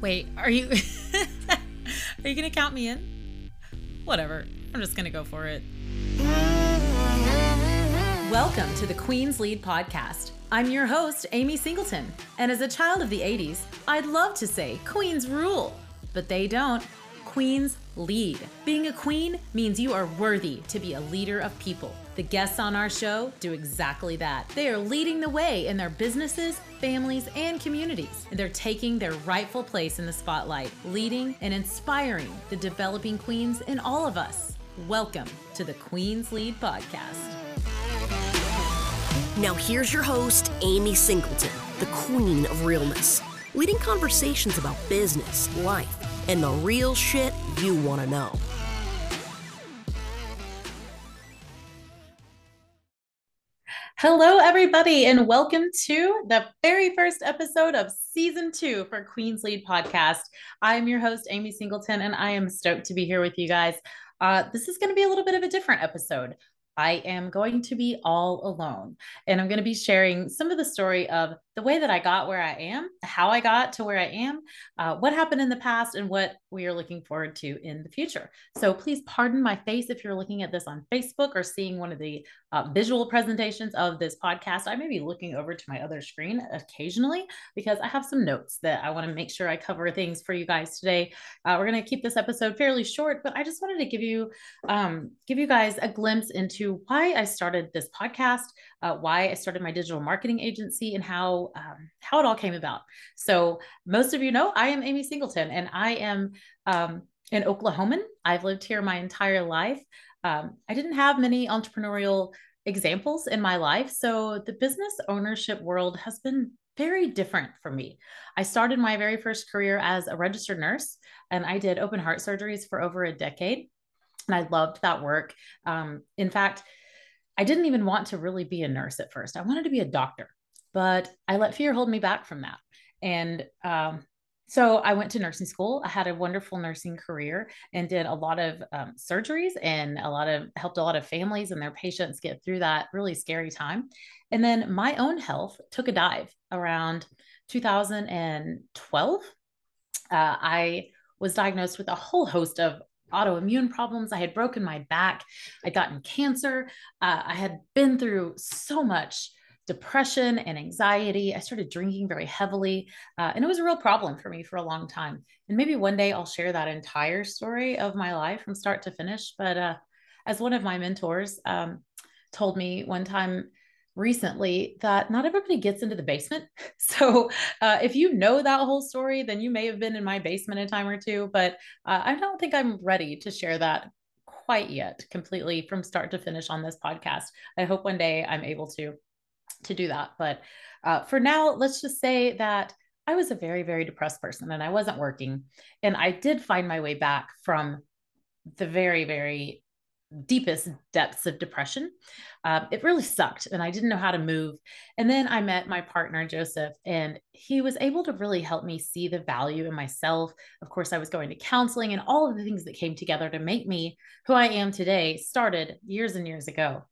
Wait, are you Are you to count me in? Whatever. I'm just to go for it. Welcome to the Queen's Lead podcast. I'm your host, Amy Singleton, and as a child of the 80s, I'd love to say Queens rule, but they don't. Queens lead. Being a queen means you are worthy to be a leader of people. The guests on our show do exactly that. They are leading the way in their businesses, families, and communities. And they're taking their rightful place in the spotlight, leading and inspiring the developing queens in all of us. Welcome to the Queens Lead Podcast. Now, here's your host, Amy Singleton, the queen of realness, leading conversations about business, life, and the real shit you want to know. Hello, everybody, and welcome to the very first episode of season two for Queen's Lead Podcast. I'm your host, Amy Singleton, and I am stoked to be here with you guys. Uh, this is going to be a little bit of a different episode. I am going to be all alone. And I'm going to be sharing some of the story of the way that I got where I am, how I got to where I am, uh, what happened in the past, and what we are looking forward to in the future. So please pardon my face if you're looking at this on Facebook or seeing one of the uh, visual presentations of this podcast. I may be looking over to my other screen occasionally because I have some notes that I want to make sure I cover things for you guys today. Uh, we're going to keep this episode fairly short, but I just wanted to give you um, give you guys a glimpse into why I started this podcast, uh, why I started my digital marketing agency, and how um, how it all came about. So most of you know I am Amy Singleton, and I am um, an Oklahoman. I've lived here my entire life. Um, I didn't have many entrepreneurial examples in my life, so the business ownership world has been very different for me. I started my very first career as a registered nurse, and I did open heart surgeries for over a decade. And I loved that work. Um, in fact, I didn't even want to really be a nurse at first. I wanted to be a doctor, but I let fear hold me back from that. And um, so I went to nursing school. I had a wonderful nursing career and did a lot of um, surgeries and a lot of helped a lot of families and their patients get through that really scary time. And then my own health took a dive around 2012. Uh, I was diagnosed with a whole host of autoimmune problems. I had broken my back. I'd gotten cancer. Uh, I had been through so much depression and anxiety. I started drinking very heavily, uh, and it was a real problem for me for a long time. And maybe one day I'll share that entire story of my life from start to finish. But uh, as one of my mentors um, told me one time, recently that not everybody gets into the basement. So uh, if you know that whole story, then you may have been in my basement a time or two, but uh, I don't think I'm ready to share that quite yet completely from start to finish on this podcast. I hope one day I'm able to to do that. But uh, for now, let's just say that I was a very, very depressed person and I wasn't working. And I did find my way back from the very, very deepest depths of depression. Um, it really sucked and I didn't know how to move. And then I met my partner, Joseph, and he was able to really help me see the value in myself. Of course, I was going to counseling and all of the things that came together to make me who I am today started years and years ago.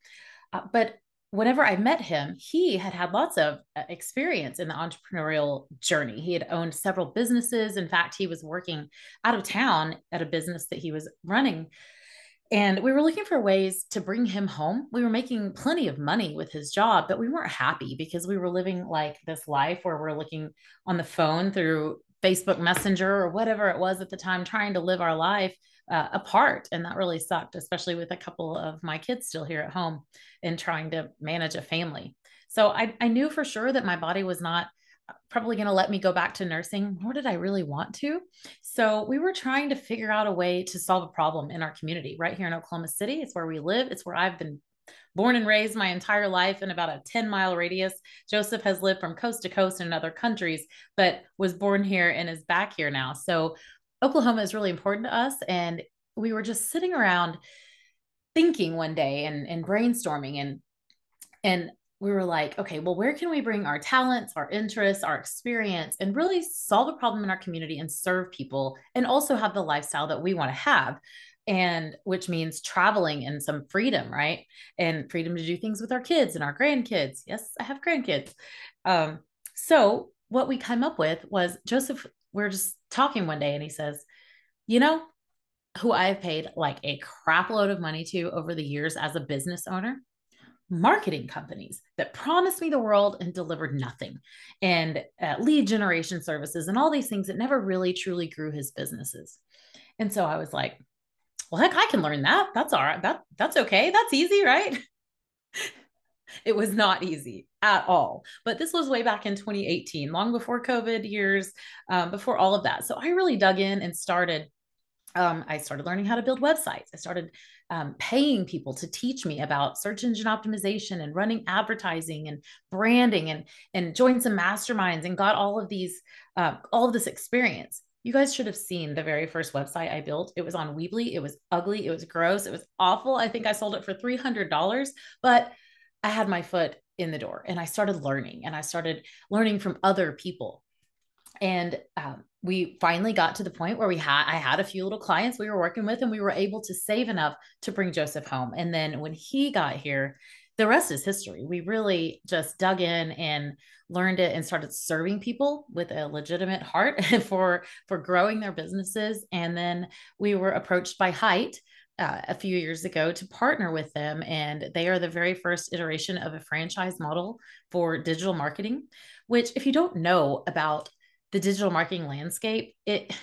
Uh, but whenever I met him, he had had lots of uh, experience in the entrepreneurial journey. He had owned several businesses. In fact, he was working out of town at a business that he was running and we were looking for ways to bring him home. We were making plenty of money with his job, but we weren't happy because we were living like this life where we're looking on the phone through Facebook Messenger or whatever it was at the time, trying to live our life uh, apart. And that really sucked, especially with a couple of my kids still here at home and trying to manage a family. So I, I knew for sure that my body was not probably going to let me go back to nursing, nor did I really want to. So we were trying to figure out a way to solve a problem in our community right here in Oklahoma City. It's where we live, it's where I've been born and raised my entire life in about a 10 mile radius. Joseph has lived from coast to coast in other countries, but was born here and is back here now. So Oklahoma is really important to us. And we were just sitting around thinking one day and, and brainstorming and and we were like, okay, well, where can we bring our talents, our interests, our experience, and really solve a problem in our community and serve people and also have the lifestyle that we want to have? And which means traveling and some freedom, right? And freedom to do things with our kids and our grandkids. Yes, I have grandkids. Um, so, what we came up with was Joseph we're just talking one day and he says, You know, who I've paid like a crap load of money to over the years as a business owner? Marketing companies that promised me the world and delivered nothing, and uh, lead generation services and all these things that never really truly grew his businesses. And so I was like, well, heck, I can learn that. That's all right. That that's okay. That's easy, right? it was not easy at all. But this was way back in 2018, long before COVID years, um, before all of that. So I really dug in and started. Um, I started learning how to build websites. I started um, paying people to teach me about search engine optimization and running advertising and branding and and joined some masterminds and got all of these uh, all of this experience you guys should have seen the very first website I built. It was on Weebly. It was ugly. It was gross. It was awful. I think I sold it for $300, but I had my foot in the door and I started learning and I started learning from other people. And um, we finally got to the point where we had, I had a few little clients we were working with and we were able to save enough to bring Joseph home. And then when he got here, the rest is history. We really just dug in and learned it and started serving people with a legitimate heart for for growing their businesses. And then we were approached by Hite uh, a few years ago to partner with them, and they are the very first iteration of a franchise model for digital marketing. Which, if you don't know about the digital marketing landscape, it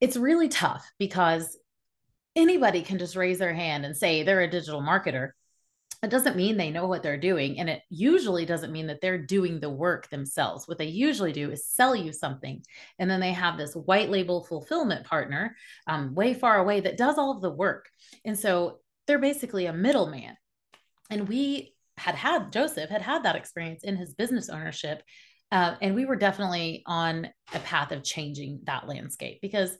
it's really tough because anybody can just raise their hand and say they're a digital marketer it doesn't mean they know what they're doing. And it usually doesn't mean that they're doing the work themselves. What they usually do is sell you something. And then they have this white label fulfillment partner um, way far away that does all of the work. And so they're basically a middleman. And we had had, Joseph had had that experience in his business ownership. Uh, and we were definitely on a path of changing that landscape because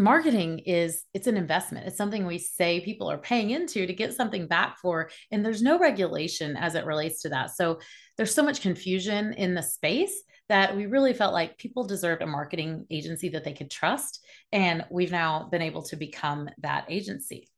marketing is it's an investment. It's something we say people are paying into to get something back for and there's no regulation as it relates to that. So there's so much confusion in the space that we really felt like people deserved a marketing agency that they could trust and we've now been able to become that agency.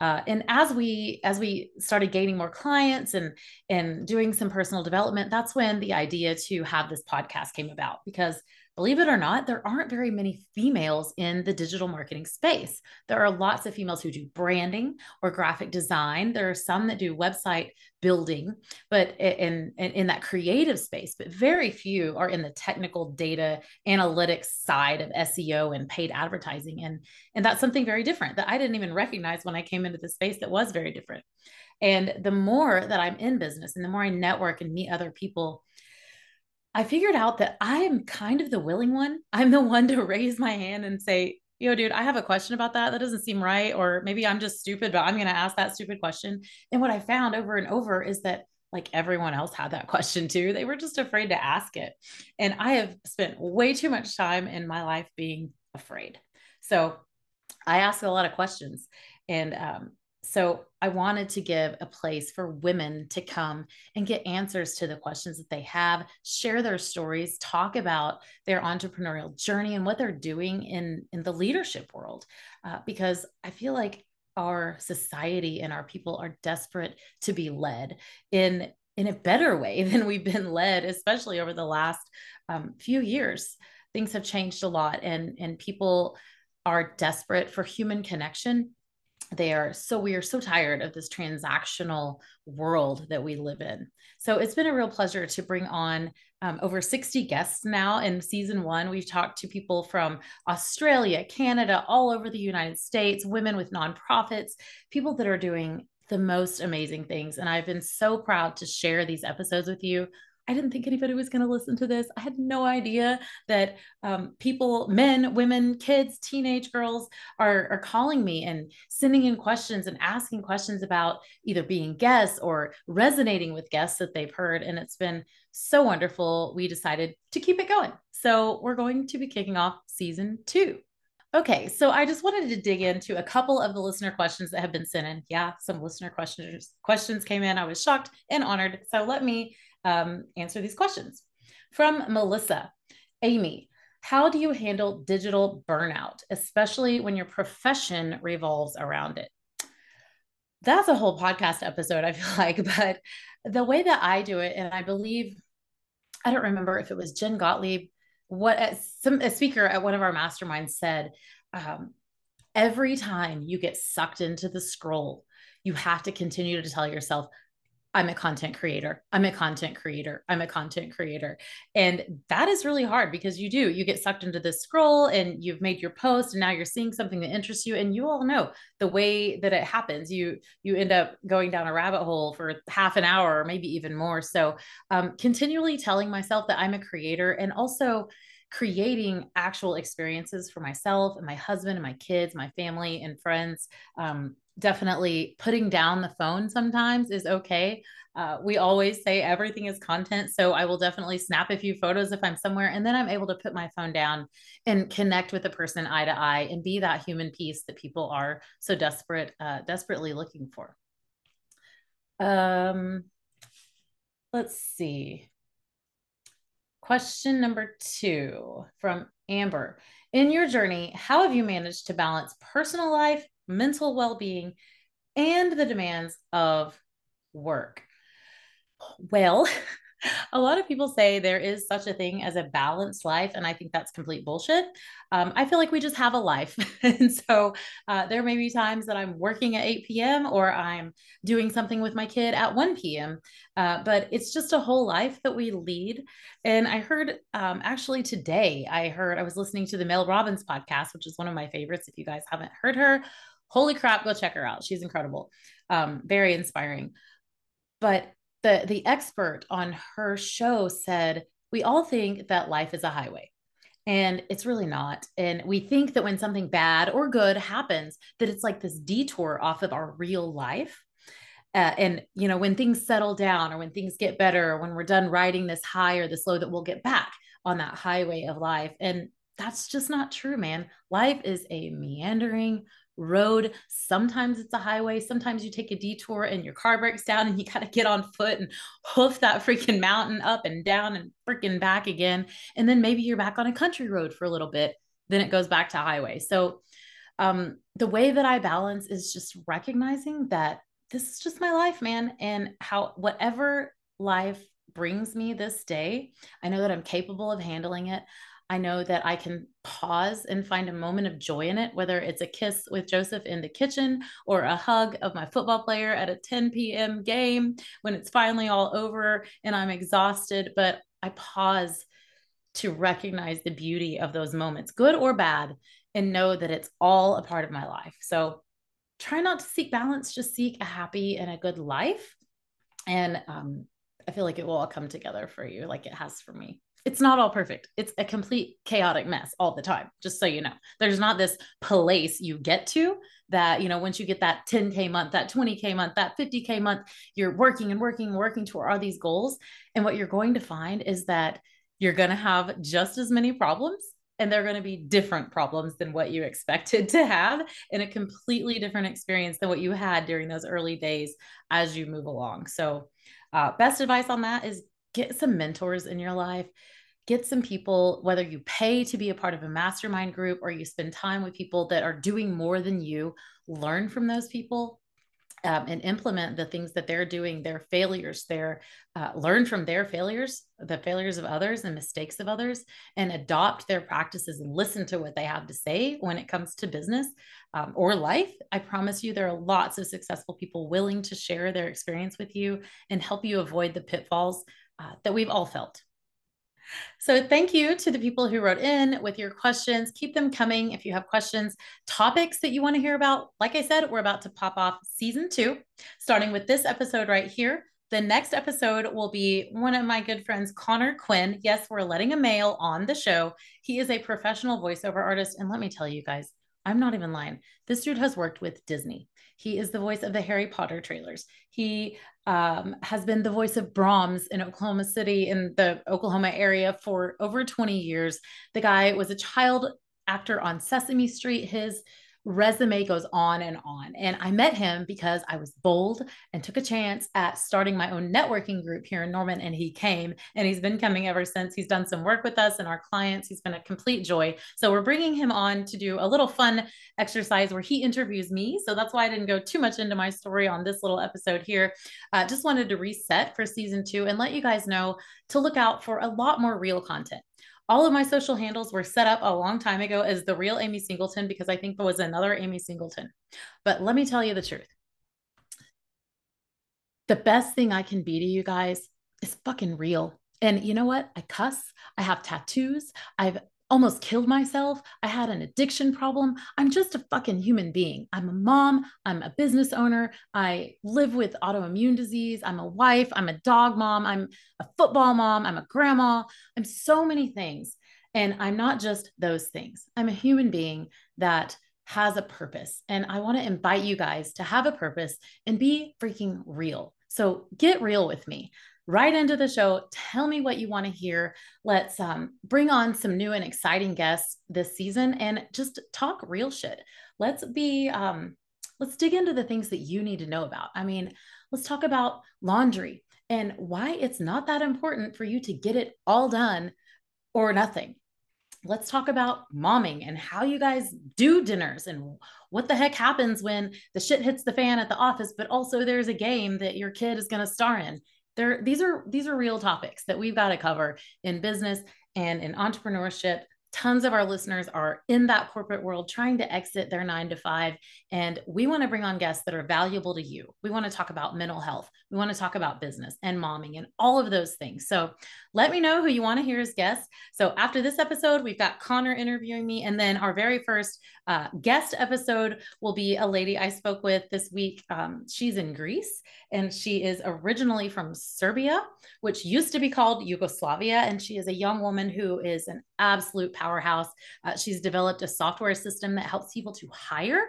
Uh, and as we as we started gaining more clients and and doing some personal development that's when the idea to have this podcast came about because believe it or not, there aren't very many females in the digital marketing space. There are lots of females who do branding or graphic design. There are some that do website building, but in, in, in that creative space, but very few are in the technical data analytics side of SEO and paid advertising. And, and that's something very different that I didn't even recognize when I came into the space that was very different. And the more that I'm in business and the more I network and meet other people, I figured out that I'm kind of the willing one. I'm the one to raise my hand and say, yo, dude, I have a question about that. That doesn't seem right. Or maybe I'm just stupid, but I'm going to ask that stupid question. And what I found over and over is that like everyone else had that question too. They were just afraid to ask it. And I have spent way too much time in my life being afraid. So I ask a lot of questions. And um, so I wanted to give a place for women to come and get answers to the questions that they have, share their stories, talk about their entrepreneurial journey and what they're doing in, in the leadership world. Uh, because I feel like our society and our people are desperate to be led in in a better way than we've been led, especially over the last um, few years. Things have changed a lot, and and people are desperate for human connection they are so we are so tired of this transactional world that we live in. So it's been a real pleasure to bring on um, over 60 guests now. In season one we've talked to people from australia canada all over the united states women with nonprofits people that are doing the most amazing things. And i've been so proud to share these episodes with you I didn't think anybody was going to listen to this. I had no idea that um, people, men, women, kids, teenage girls are, are calling me and sending in questions and asking questions about either being guests or resonating with guests that they've heard. And it's been so wonderful. We decided to keep it going. So we're going to be kicking off season two. Okay, so I just wanted to dig into a couple of the listener questions that have been sent in. Yeah, some listener questions questions came in. I was shocked and honored. So let me um, answer these questions. From Melissa, Amy, how do you handle digital burnout, especially when your profession revolves around it? That's a whole podcast episode, I feel like. But the way that I do it, and I believe I don't remember if it was Jen Gottlieb, what some a speaker at one of our masterminds said, um, every time you get sucked into the scroll, you have to continue to tell yourself, I'm a content creator. I'm a content creator. I'm a content creator. And that is really hard because you do, you get sucked into this scroll and you've made your post and now you're seeing something that interests you. And you all know the way that it happens. You you end up going down a rabbit hole for half an hour or maybe even more. So um, continually telling myself that I'm a creator and also creating actual experiences for myself and my husband and my kids, my family and friends. Um, definitely putting down the phone sometimes is okay. Uh, we always say everything is content. So I will definitely snap a few photos if I'm somewhere, and then I'm able to put my phone down and connect with the person eye to eye and be that human piece that people are so desperate, uh, desperately looking for. Um, let's see. Question number two from Amber. In your journey, how have you managed to balance personal life mental well being, and the demands of work. Well, a lot of people say there is such a thing as a balanced life, and I think that's complete bullshit. Um, I feel like we just have a life. and so uh, there may be times that I'm working at 8 p.m. or I'm doing something with my kid at 1 p.m., uh, but it's just a whole life that we lead. And I heard um, actually today, I heard, I was listening to the Mel Robbins podcast, which is one of my favorites. If you guys haven't heard her, holy crap, go check her out. She's incredible. Um, very inspiring. But the the expert on her show said, we all think that life is a highway. And it's really not. And we think that when something bad or good happens, that it's like this detour off of our real life. Uh, and you know when things settle down or when things get better or when we're done riding this high or this low that we'll get back on that highway of life and that's just not true man life is a meandering road. Sometimes it's a highway. Sometimes you take a detour and your car breaks down and you got to get on foot and hoof that freaking mountain up and down and freaking back again. And then maybe you're back on a country road for a little bit. Then it goes back to highway. So, um, the way that I balance is just recognizing that this is just my life, man. And how whatever life brings me this day, I know that I'm capable of handling it. I know that I can pause and find a moment of joy in it, whether it's a kiss with Joseph in the kitchen or a hug of my football player at a 10 p.m. game when it's finally all over and I'm exhausted. But I pause to recognize the beauty of those moments, good or bad, and know that it's all a part of my life. So try not to seek balance, just seek a happy and a good life. And um, I feel like it will all come together for you, like it has for me it's not all perfect. It's a complete chaotic mess all the time, just so you know. There's not this place you get to that, you know, once you get that 10K month, that 20K month, that 50K month, you're working and working and working toward all these goals. And what you're going to find is that you're going to have just as many problems and they're going to be different problems than what you expected to have in a completely different experience than what you had during those early days as you move along. So, uh, best advice on that is get some mentors in your life get some people, whether you pay to be a part of a mastermind group or you spend time with people that are doing more than you, learn from those people. Um, and implement the things that they're doing, their failures, their uh, learn from their failures, the failures of others and mistakes of others, and adopt their practices and listen to what they have to say when it comes to business um, or life. I promise you, there are lots of successful people willing to share their experience with you and help you avoid the pitfalls uh, that we've all felt so thank you to the people who wrote in with your questions. Keep them coming if you have questions, topics that you want to hear about. Like I said, we're about to pop off season two, starting with this episode right here. The next episode will be one of my good friends, Connor Quinn. Yes, we're letting a male on the show. He is a professional voiceover artist. And let me tell you guys, I'm not even lying. This dude has worked with Disney. He is the voice of the Harry Potter trailers. He um, has been the voice of Braum's in Oklahoma City in the Oklahoma area for over 20 years. The guy was a child actor on Sesame Street. His resume goes on and on. And I met him because I was bold and took a chance at starting my own networking group here in Norman. And he came and he's been coming ever since. He's done some work with us and our clients. He's been a complete joy. So we're bringing him on to do a little fun exercise where he interviews me. So that's why I didn't go too much into my story on this little episode here. Uh, just wanted to reset for season two and let you guys know to look out for a lot more real content all of my social handles were set up a long time ago as the real Amy Singleton because I think there was another Amy Singleton. But let me tell you the truth. The best thing I can be to you guys is fucking real. And you know what? I cuss. I have tattoos. I've almost killed myself. I had an addiction problem. I'm just a fucking human being. I'm a mom. I'm a business owner. I live with autoimmune disease. I'm a wife. I'm a dog mom. I'm a football mom. I'm a grandma. I'm so many things. And I'm not just those things. I'm a human being that has a purpose. And I want to invite you guys to have a purpose and be freaking real. So get real with me right into the show. Tell me what you want to hear. Let's um, bring on some new and exciting guests this season and just talk real shit. Let's be, um, let's dig into the things that you need to know about. I mean, let's talk about laundry and why it's not that important for you to get it all done or nothing. Let's talk about momming and how you guys do dinners and what the heck happens when the shit hits the fan at the office, but also there's a game that your kid is going to star in there these are these are real topics that we've got to cover in business and in entrepreneurship tons of our listeners are in that corporate world trying to exit their nine to five. And we want to bring on guests that are valuable to you. We want to talk about mental health. We want to talk about business and momming and all of those things. So let me know who you want to hear as guests. So after this episode, we've got Connor interviewing me. And then our very first uh, guest episode will be a lady I spoke with this week. Um, she's in Greece and she is originally from Serbia, which used to be called Yugoslavia. And she is a young woman who is an absolute powerhouse. Uh, she's developed a software system that helps people to hire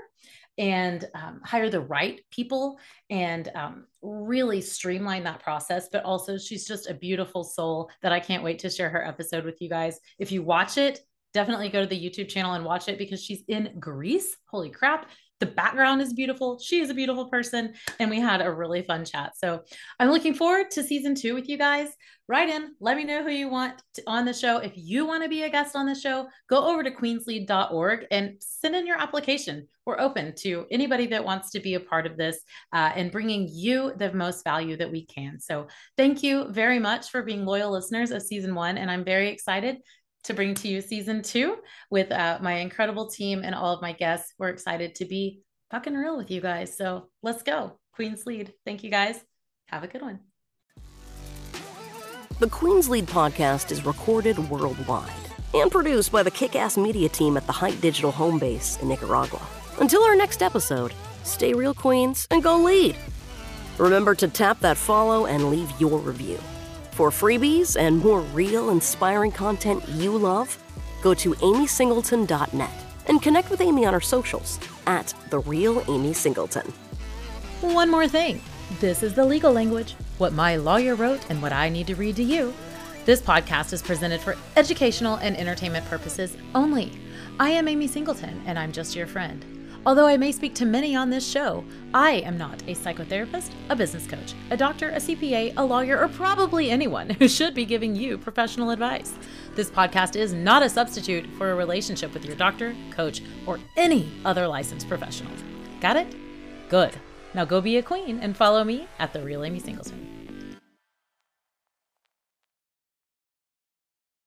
and um, hire the right people and um, really streamline that process. But also, she's just a beautiful soul that I can't wait to share her episode with you guys. If you watch it, definitely go to the YouTube channel and watch it because she's in Greece. Holy crap the background is beautiful. She is a beautiful person. And we had a really fun chat. So I'm looking forward to season two with you guys. Write in, let me know who you want to, on the show. If you want to be a guest on the show, go over to queenslead.org and send in your application. We're open to anybody that wants to be a part of this uh, and bringing you the most value that we can. So thank you very much for being loyal listeners of season one. And I'm very excited to bring to you season two with uh, my incredible team and all of my guests. We're excited to be fucking real with you guys. So let's go. Queen's Lead. Thank you guys. Have a good one. The Queen's Lead podcast is recorded worldwide and produced by the kick ass media team at the Hite Digital home base in Nicaragua. Until our next episode, stay real, Queens, and go lead. Remember to tap that follow and leave your review. For freebies and more real, inspiring content you love, go to amysingleton.net and connect with Amy on her socials at The Real Amy Singleton. One more thing this is the legal language, what my lawyer wrote and what I need to read to you. This podcast is presented for educational and entertainment purposes only. I am Amy Singleton, and I'm just your friend. Although I may speak to many on this show, I am not a psychotherapist, a business coach, a doctor, a CPA, a lawyer, or probably anyone who should be giving you professional advice. This podcast is not a substitute for a relationship with your doctor, coach, or any other licensed professional. Got it? Good. Now go be a queen and follow me at The Real Amy Singleton.